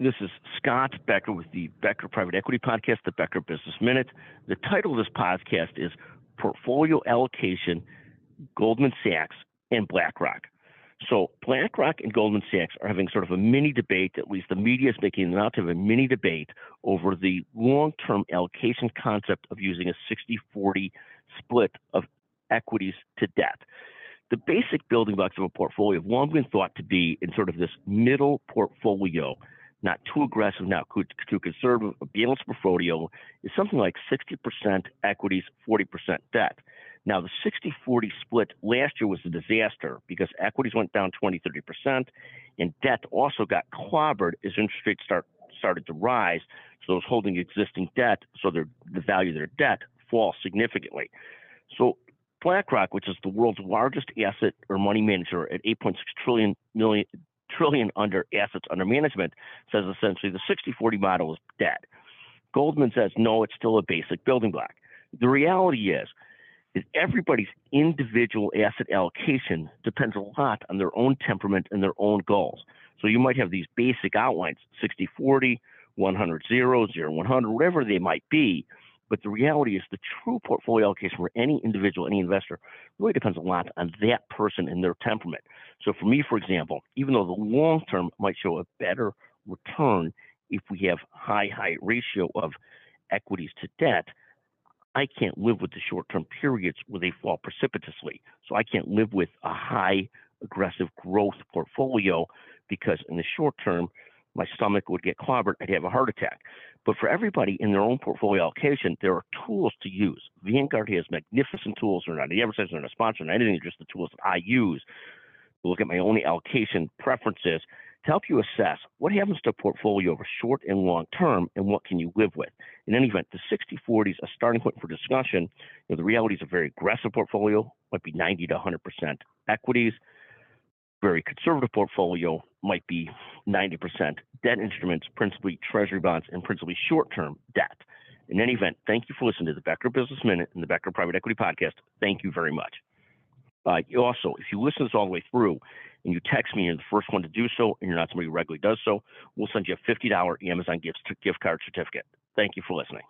This is Scott Becker with the Becker Private Equity Podcast, the Becker Business Minute. The title of this podcast is Portfolio Allocation, Goldman Sachs, and BlackRock. So BlackRock and Goldman Sachs are having sort of a mini debate, at least the media is making it out to have a mini debate over the long-term allocation concept of using a 60-40 split of equities to debt. The basic building blocks of a portfolio have long been thought to be in sort of this middle portfolio, not too aggressive, not too conservative. A balanced portfolio is something like 60% equities, 40% debt. Now, the 60 40 split last year was a disaster because equities went down 20, 30%, and debt also got clobbered as interest rates start, started to rise. So those holding existing debt, so their, the value of their debt falls significantly. So BlackRock, which is the world's largest asset or money manager at 8.6 trillion million trillion under assets under management, says essentially the 60-40 model is dead. Goldman says no, it's still a basic building block. The reality is is everybody's individual asset allocation depends a lot on their own temperament and their own goals. So you might have these basic outlines 60 40, 100 0, 0 100, whatever they might be. But the reality is the true portfolio allocation for any individual, any investor, really depends a lot on that person and their temperament. So for me, for example, even though the long term might show a better return if we have high, high ratio of equities to debt, I can't live with the short term periods where they fall precipitously. So I can't live with a high aggressive growth portfolio because in the short term, my stomach would get clobbered, I'd have a heart attack. But for everybody in their own portfolio allocation, there are tools to use. Vanguard has magnificent tools. They're not an advertiser, they're not a sponsor, or anything. Just the tools that I use look at my own allocation preferences to help you assess what happens to a portfolio over short and long term and what can you live with. In any event, the 60 40 is a starting point for discussion. You know, the reality is a very aggressive portfolio, might be 90 to 100% equities. Very conservative portfolio might be 90% debt instruments, principally treasury bonds, and principally short term debt. In any event, thank you for listening to the Becker Business Minute and the Becker Private Equity Podcast. Thank you very much. Uh, also, if you listen this all the way through and you text me, and you're the first one to do so, and you're not somebody who regularly does so, we'll send you a $50 Amazon gift, gift card certificate. Thank you for listening.